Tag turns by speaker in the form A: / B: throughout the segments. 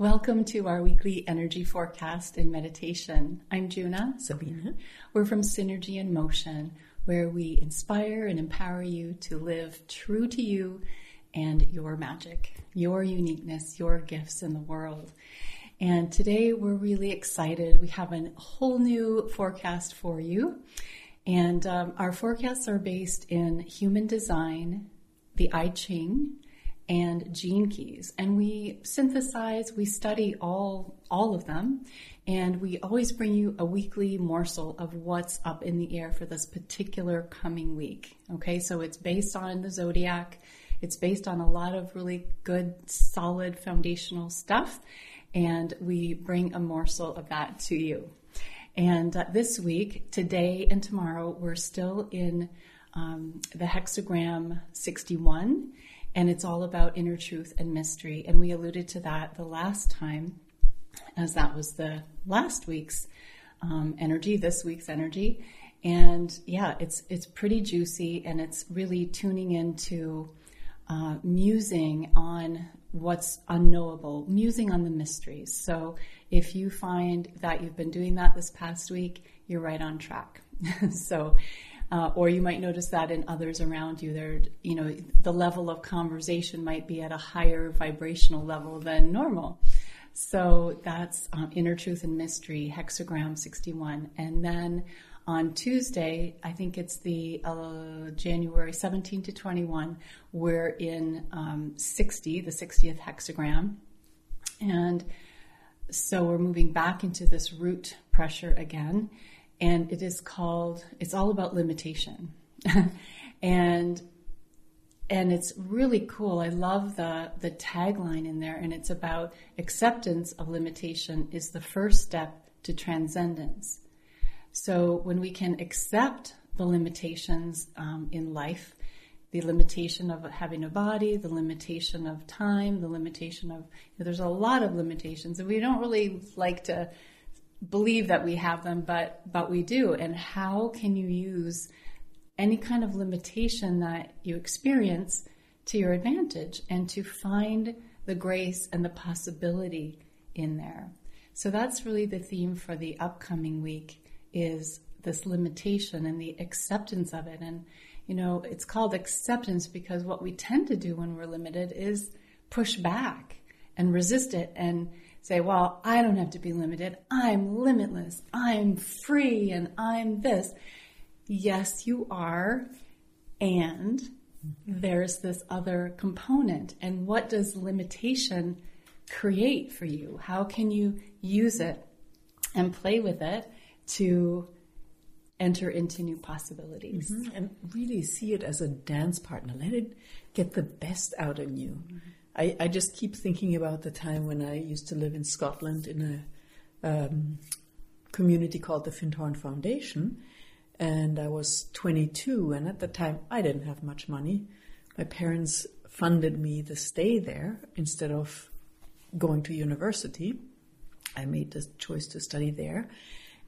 A: Welcome to our weekly energy forecast and meditation. I'm Juna.
B: Sabine.
A: We're from Synergy in Motion, where we inspire and empower you to live true to you and your magic, your uniqueness, your gifts in the world. And today we're really excited. We have a whole new forecast for you. And um, our forecasts are based in human design, the I Ching, and gene keys. And we synthesize we study all all of them. And we always bring you a weekly morsel of what's up in the air for this particular coming week. Okay? So it's based on the zodiac. It's based on a lot of really good solid foundational stuff. And we bring a morsel of that to you. And uh, this week today and tomorrow we're still in um, the hexagram 61 and it's all about inner truth and mystery. And we alluded to that the last time, as that was the last week's um, energy, this week's energy. And yeah, it's it's pretty juicy, and it's really tuning into uh, musing on what's unknowable, musing on the mysteries. So if you find that you've been doing that this past week, you're right on track. so uh, or you might notice that in others around you. There, you know, the level of conversation might be at a higher vibrational level than normal. So that's um, Inner Truth and Mystery, Hexagram 61. And then on Tuesday, I think it's the uh, January 17 to 21, we're in um, 60, the 60th hexagram. And so we're moving back into this root pressure again and it is called it's all about limitation. And and it's really cool. I love the the tagline in there and it's about acceptance of limitation is the first step to transcendence. So when we can accept the limitations um, in life the limitation of having a body the limitation of time the limitation of you know, there's a lot of limitations and we don't really like to believe that we have them, but but we do. And how can you use any kind of limitation that you experience to your advantage and to find the grace and the possibility in there? So that's really the theme for the upcoming week is this limitation and the acceptance of it. And you know, it's called acceptance because what we tend to do when we're limited is push back and resist it and say, well, I don't have to be limited. I'm limitless. I'm free and I'm this. Yes, you are. And there's this other component. And what does limitation create for you? How can you use it and play with it to enter into new possibilities?
B: Mm-hmm. And really see it as a dance partner. Let it get the best out of you. Mm-hmm. I, I just keep thinking about the time when I used to live in Scotland in a um, community called the Findhorn Foundation. And I was 22, and at the time I didn't have much money. My parents funded me to stay there instead of going to university. I made the choice to study there,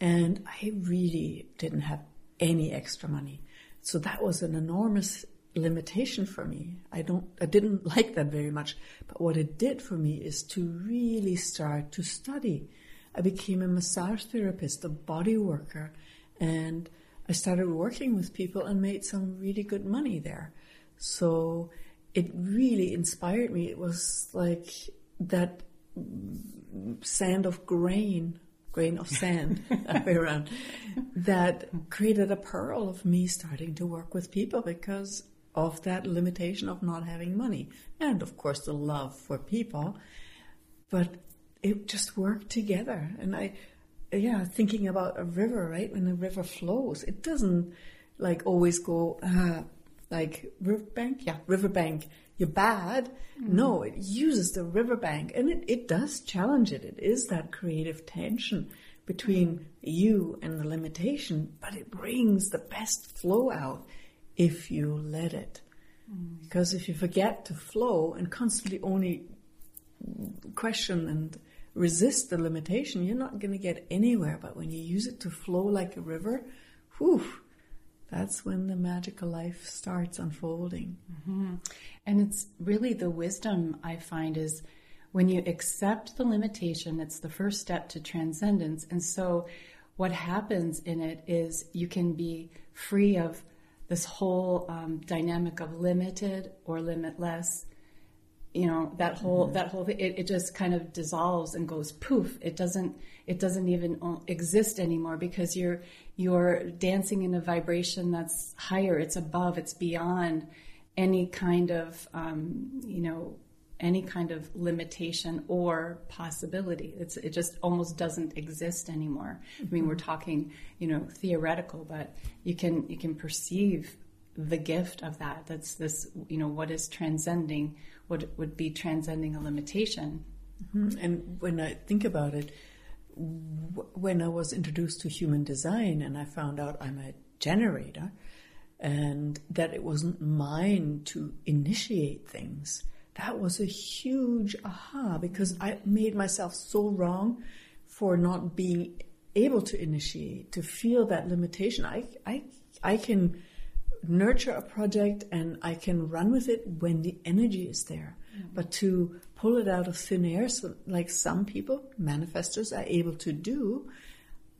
B: and I really didn't have any extra money. So that was an enormous limitation for me. I don't, I didn't like that very much. But what it did for me is to really start to study. I became a massage therapist, a body worker, and I started working with people and made some really good money there. So it really inspired me. It was like that sand of grain, grain of sand that way around, that created a pearl of me starting to work with people because of that limitation of not having money. And of course, the love for people. But it just worked together. And I, yeah, thinking about a river, right? When a river flows, it doesn't like always go, uh, like riverbank, yeah, riverbank, you're bad. Mm-hmm. No, it uses the riverbank and it, it does challenge it. It is that creative tension between you and the limitation, but it brings the best flow out if you let it. Mm. Because if you forget to flow and constantly only question and resist the limitation, you're not going to get anywhere. But when you use it to flow like a river, whew, that's when the magical life starts unfolding.
A: Mm-hmm. And it's really the wisdom I find is when you accept the limitation, it's the first step to transcendence. And so, what happens in it is you can be free of this whole um, dynamic of limited or limitless you know that whole mm-hmm. that whole thing it, it just kind of dissolves and goes poof. It doesn't it doesn't even exist anymore because you're you're dancing in a vibration that's higher. It's above. It's beyond any kind of um, you know any kind of limitation or possibility it's it just almost doesn't exist anymore mm-hmm. i mean we're talking you know theoretical but you can you can perceive the gift of that that's this you know what is transcending what would be transcending a limitation.
B: Mm-hmm. And when I think about it, w- when I was introduced to human design and I found out I'm a generator and that it wasn't mine to initiate things, that was a huge aha because I made myself so wrong for not being able to initiate, to feel that limitation. I, I, I can nurture a project and I can run with it when the energy is there. Mm-hmm. But to pull it out of thin air, so like some people, manifestors, are able to do,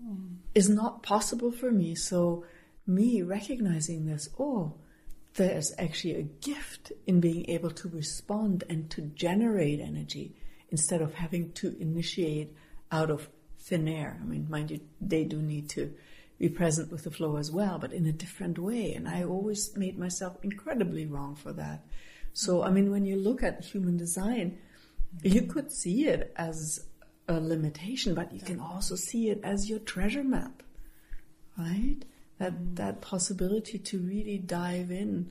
B: mm. is not possible for me. So, me recognizing this, oh, there's actually a gift in being able to respond and to generate energy instead of having to initiate out of thin air. I mean, mind you, they do need to be present with the flow as well, but in a different way. And I always made myself incredibly wrong for that. So, I mean, when you look at human design, you could see it as a limitation, but you can also see it as your treasure map, right? That, that possibility to really dive in,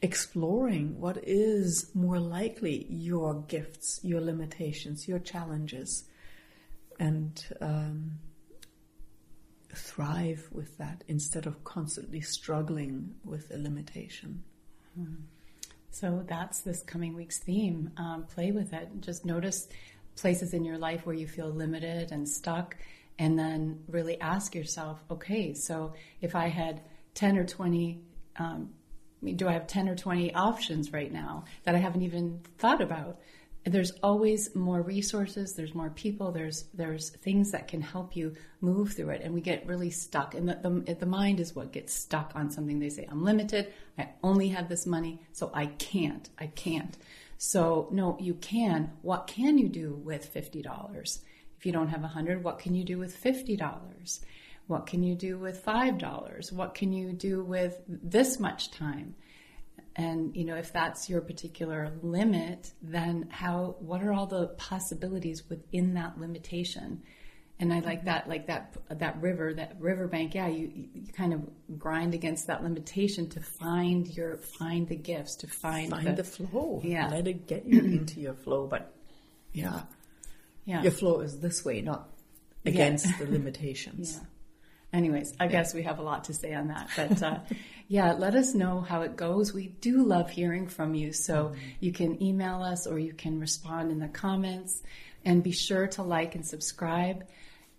B: exploring what is more likely your gifts, your limitations, your challenges, and um, thrive with that instead of constantly struggling with a limitation.
A: Hmm. So that's this coming week's theme. Um, play with it. Just notice places in your life where you feel limited and stuck, and then really ask yourself, okay, so if I had 10 or 20 um, do I have 10 or 20 options right now that I haven't even thought about? there's always more resources there's more people there's there's things that can help you move through it and we get really stuck and the, the, the mind is what gets stuck on something. They say i'm limited i only have this money so i can't i can't. So no you can. What can you do with $50 if you don't have 100 what can you do with $50 what can you do with $5 what can you do with this much time? And you know if that's your particular limit then how what are all the possibilities within that limitation? And i like that like that that river that riverbank yeah you, you kind of grind against that limitation to find your find the gifts to find
B: find the, the flow. Yeah. Let it get you into your flow but yeah yeah your flow is this way not against yeah. the limitations
A: yeah anyways, I guess we have a lot to say on that. But uh, yeah, let us know how it goes. We do love hearing from you. So mm-hmm. you can email us or you can respond in the comments. And be sure to like and subscribe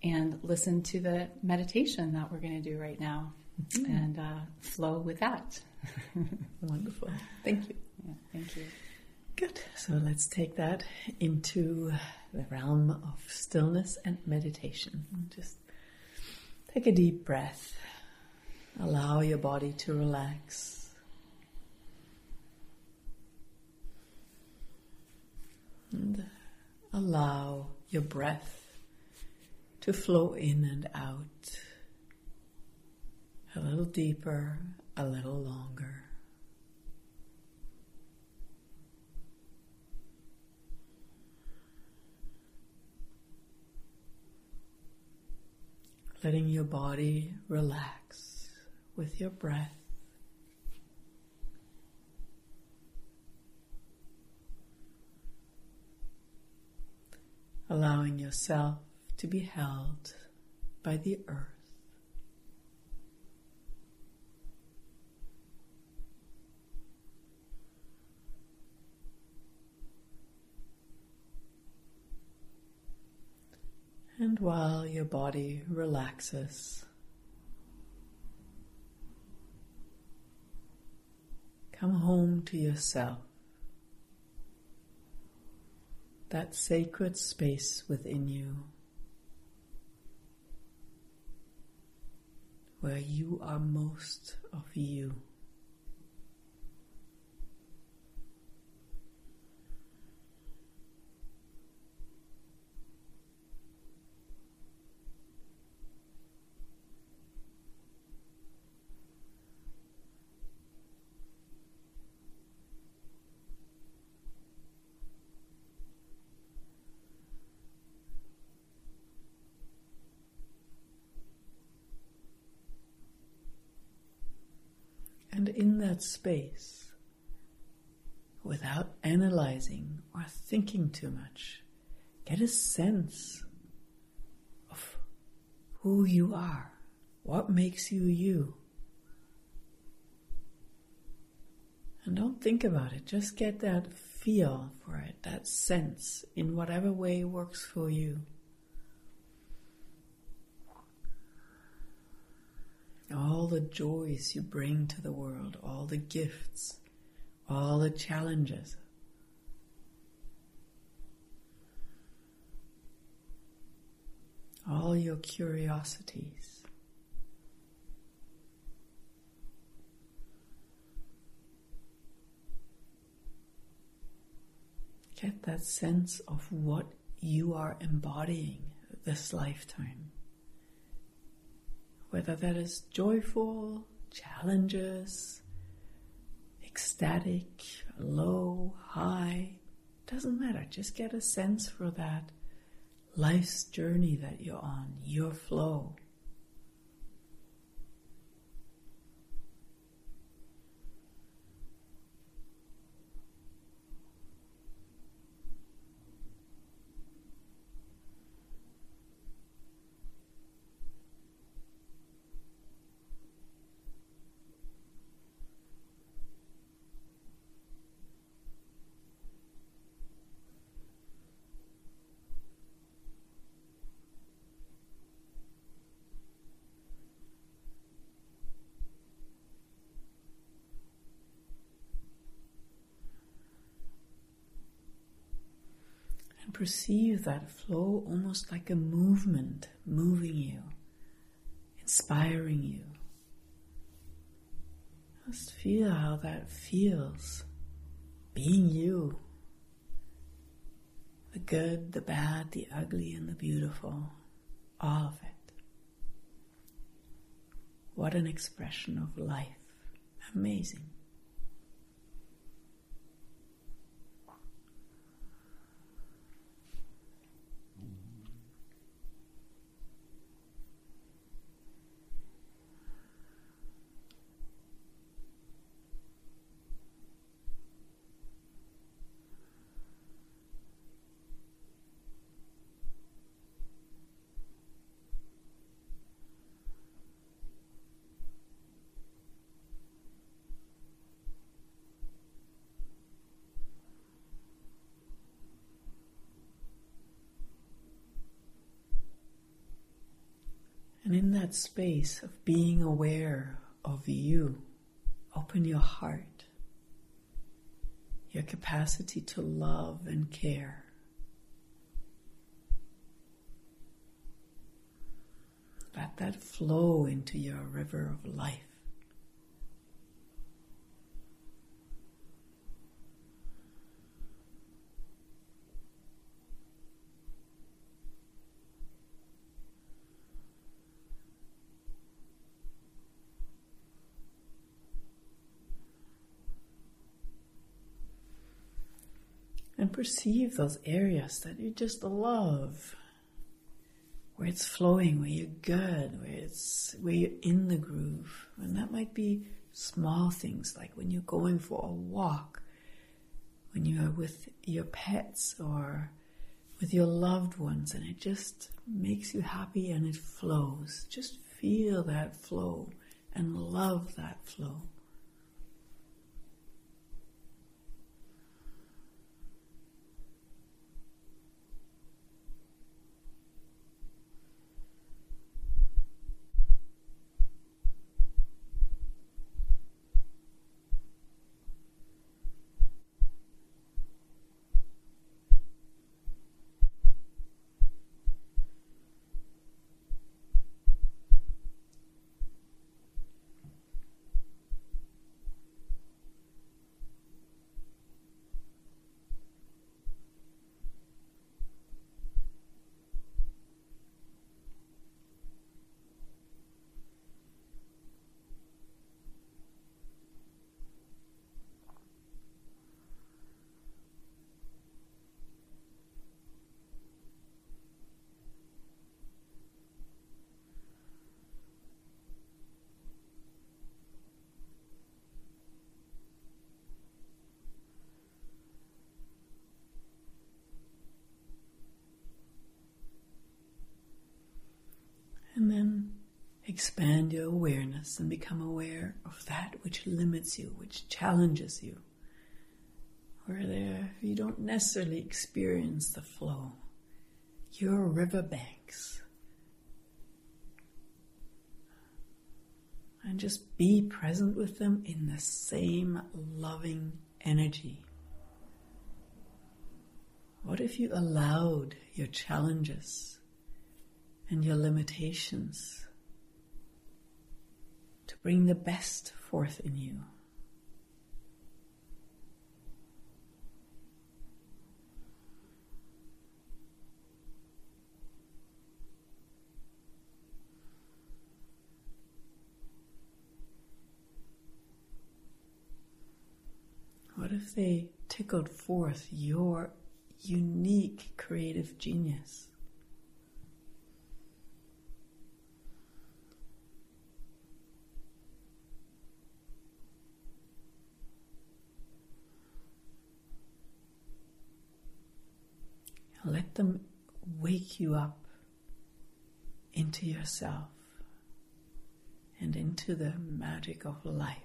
A: and listen to the meditation that we're going to do right now mm-hmm. and uh, flow with that.
B: Wonderful. Thank you.
A: Yeah, thank you.
B: Good. So let's take that into the realm of stillness and meditation. Just Take a deep breath. Allow your body to relax. And allow your breath to flow in and out a little deeper, a little longer. Letting your body relax with your breath. Allowing yourself to be held by the earth. And while your body relaxes, come home to yourself. that sacred space within you where you are most of you. And in that space, without analyzing or thinking too much, get a sense of who you are, what makes you you. And don't think about it, just get that feel for it, that sense in whatever way works for you. All the joys you bring to the world, all the gifts, all the challenges. All your curiosities. Get that sense of what you are embodying this lifetime whether that is joyful, challenges, ecstatic, low, high, doesn't matter. Just get a sense for that life's journey that you're on, your flow. Perceive that flow almost like a movement moving you, inspiring you. Just feel how that feels being you. The good, the bad, the ugly, and the beautiful. All of it. What an expression of life. Amazing. And in that space of being aware of you, open your heart, your capacity to love and care. Let that flow into your river of life. and perceive those areas that you just love, where it's flowing, where you're good, where it's where you're in the groove, and that might be small things like when you're going for a walk, when you are with your pets or with your loved ones, and it just makes you happy and it flows. Just feel that flow and love that flow. Expand your awareness and become aware of that which limits you, which challenges you, where there you don't necessarily experience the flow. Your riverbanks. And just be present with them in the same loving energy. What if you allowed your challenges and your limitations bring the best forth in you? What if they tickled forth your unique creative genius? Let them wake you up into yourself and into the magic of life.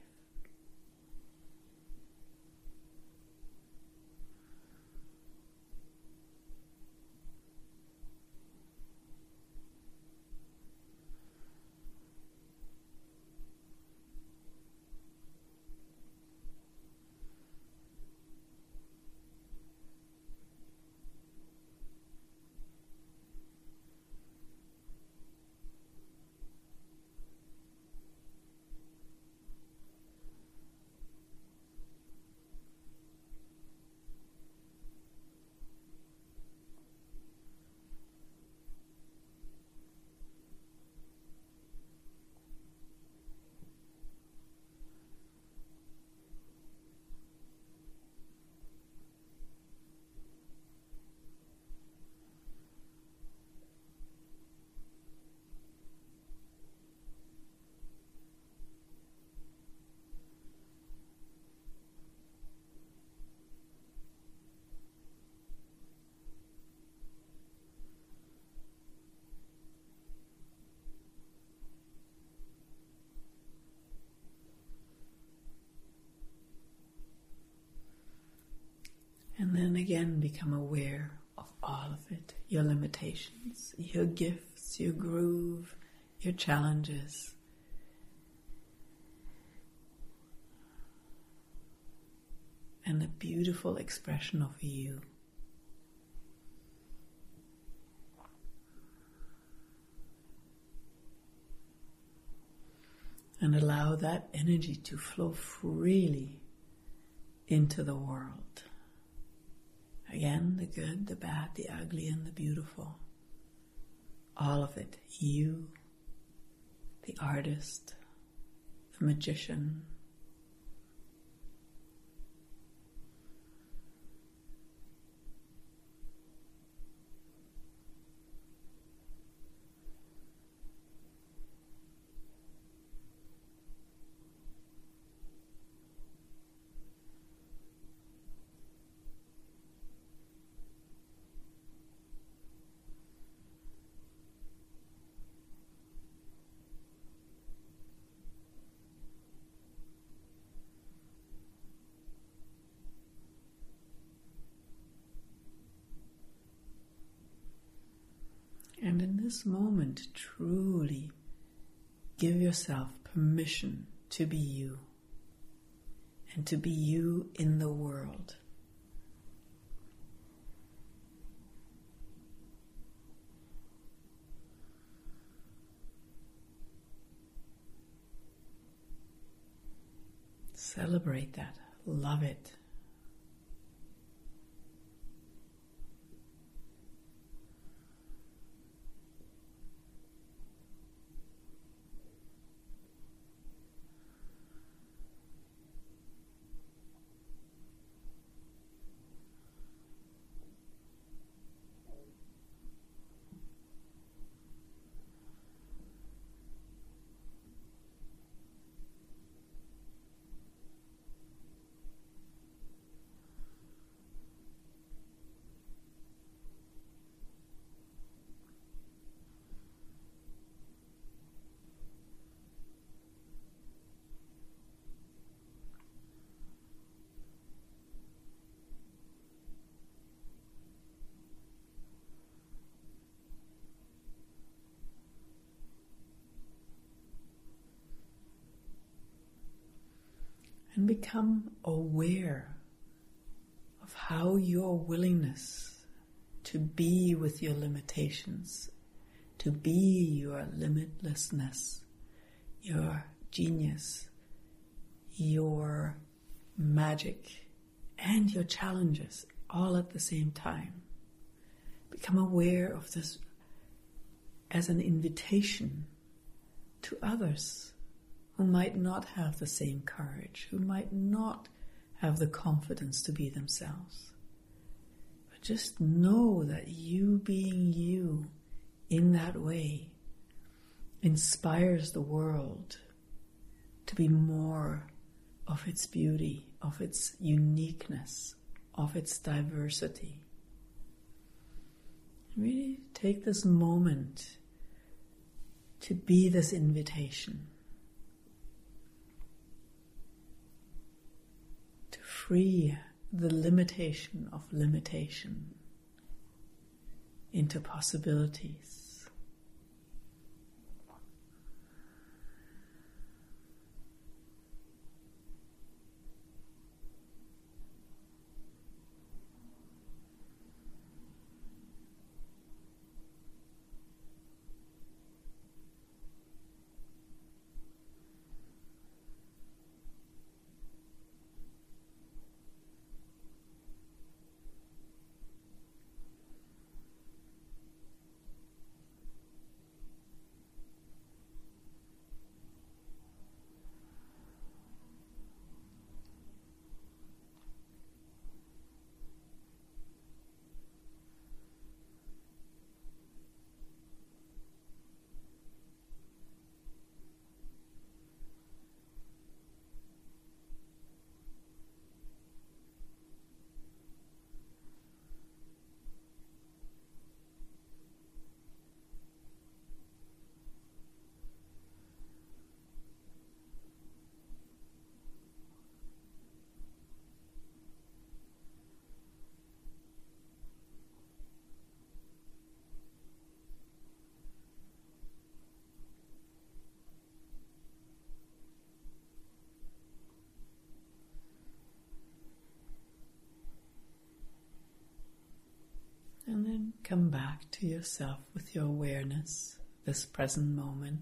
B: And then again become aware of all of it your limitations, your gifts, your groove, your challenges. And the beautiful expression of you. And allow that energy to flow freely into the world. Again, the good, the bad, the ugly, and the beautiful. All of it. You, the artist, the magician. And in this moment, truly give yourself permission to be you and to be you in the world. Celebrate that, love it. Become aware of how your willingness to be with your limitations, to be your limitlessness, your genius, your magic, and your challenges all at the same time. Become aware of this as an invitation to others who might not have the same courage, who might not have the confidence to be themselves. But just know that you being you in that way inspires the world to be more of its beauty, of its uniqueness, of its diversity. Really take this moment to be this invitation to free the limitation of limitation into possibilities. And then come back to yourself with your awareness, this present moment.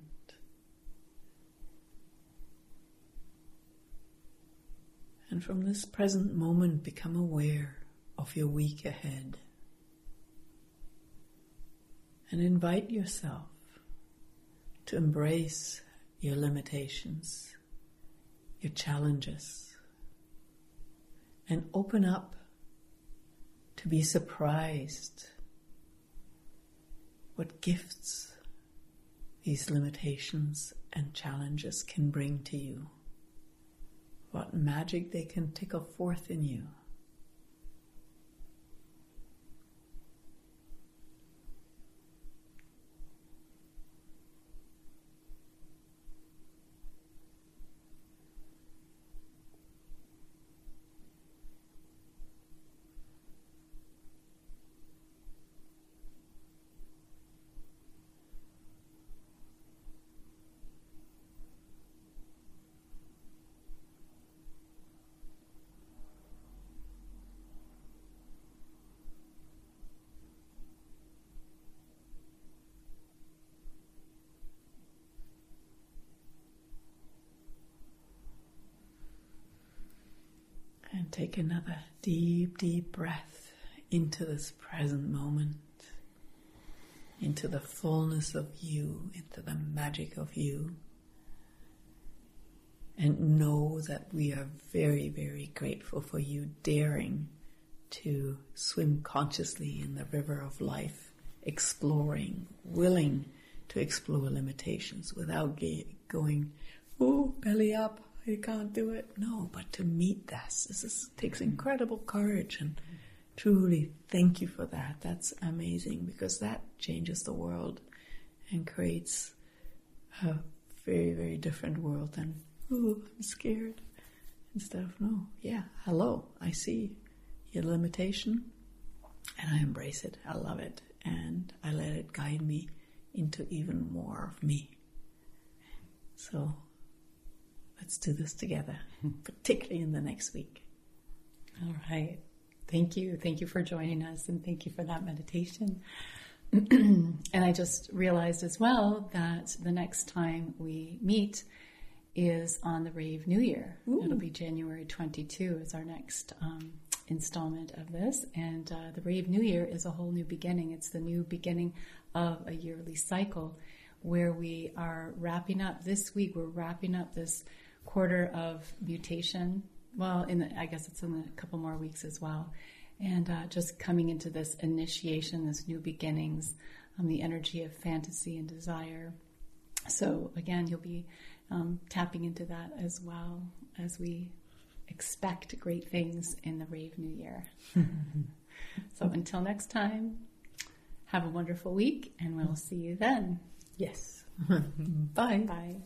B: And from this present moment, become aware of your week ahead. And invite yourself to embrace your limitations, your challenges, and open up to be surprised what gifts these limitations and challenges can bring to you, what magic they can tickle forth in you. Take another deep, deep breath into this present moment, into the fullness of you, into the magic of you. And know that we are very, very grateful for you daring to swim consciously in the river of life, exploring, willing to explore limitations without going, oh, belly up, I can't do it. No, but to meet this, this is, takes mm-hmm. incredible courage and truly thank you for that. That's amazing because that changes the world and creates a very, very different world than, oh, I'm scared. Instead of, no, yeah, hello, I see your limitation and I embrace it. I love it and I let it guide me into even more of me. So let's do this together, particularly in the next week.
A: All right. Thank you. Thank you for joining us and thank you for that meditation. and I just realized as well that the next time we meet is on the Rave New Year.
B: Ooh.
A: It'll be January 22 is our next um, installment of this. And uh, the Rave New Year is a whole new beginning. It's the new beginning of a yearly cycle where we are wrapping up this week. We're wrapping up this quarter of mutation. Well, in the, I guess it's in a couple more weeks as well. And uh, just coming into this initiation, this new beginnings, um, the energy of fantasy and desire. So again, you'll be um, tapping into that as well as we expect great things in the Rave New Year. so until next time, have a wonderful week and we'll see you then.
B: Yes.
A: Bye. Bye.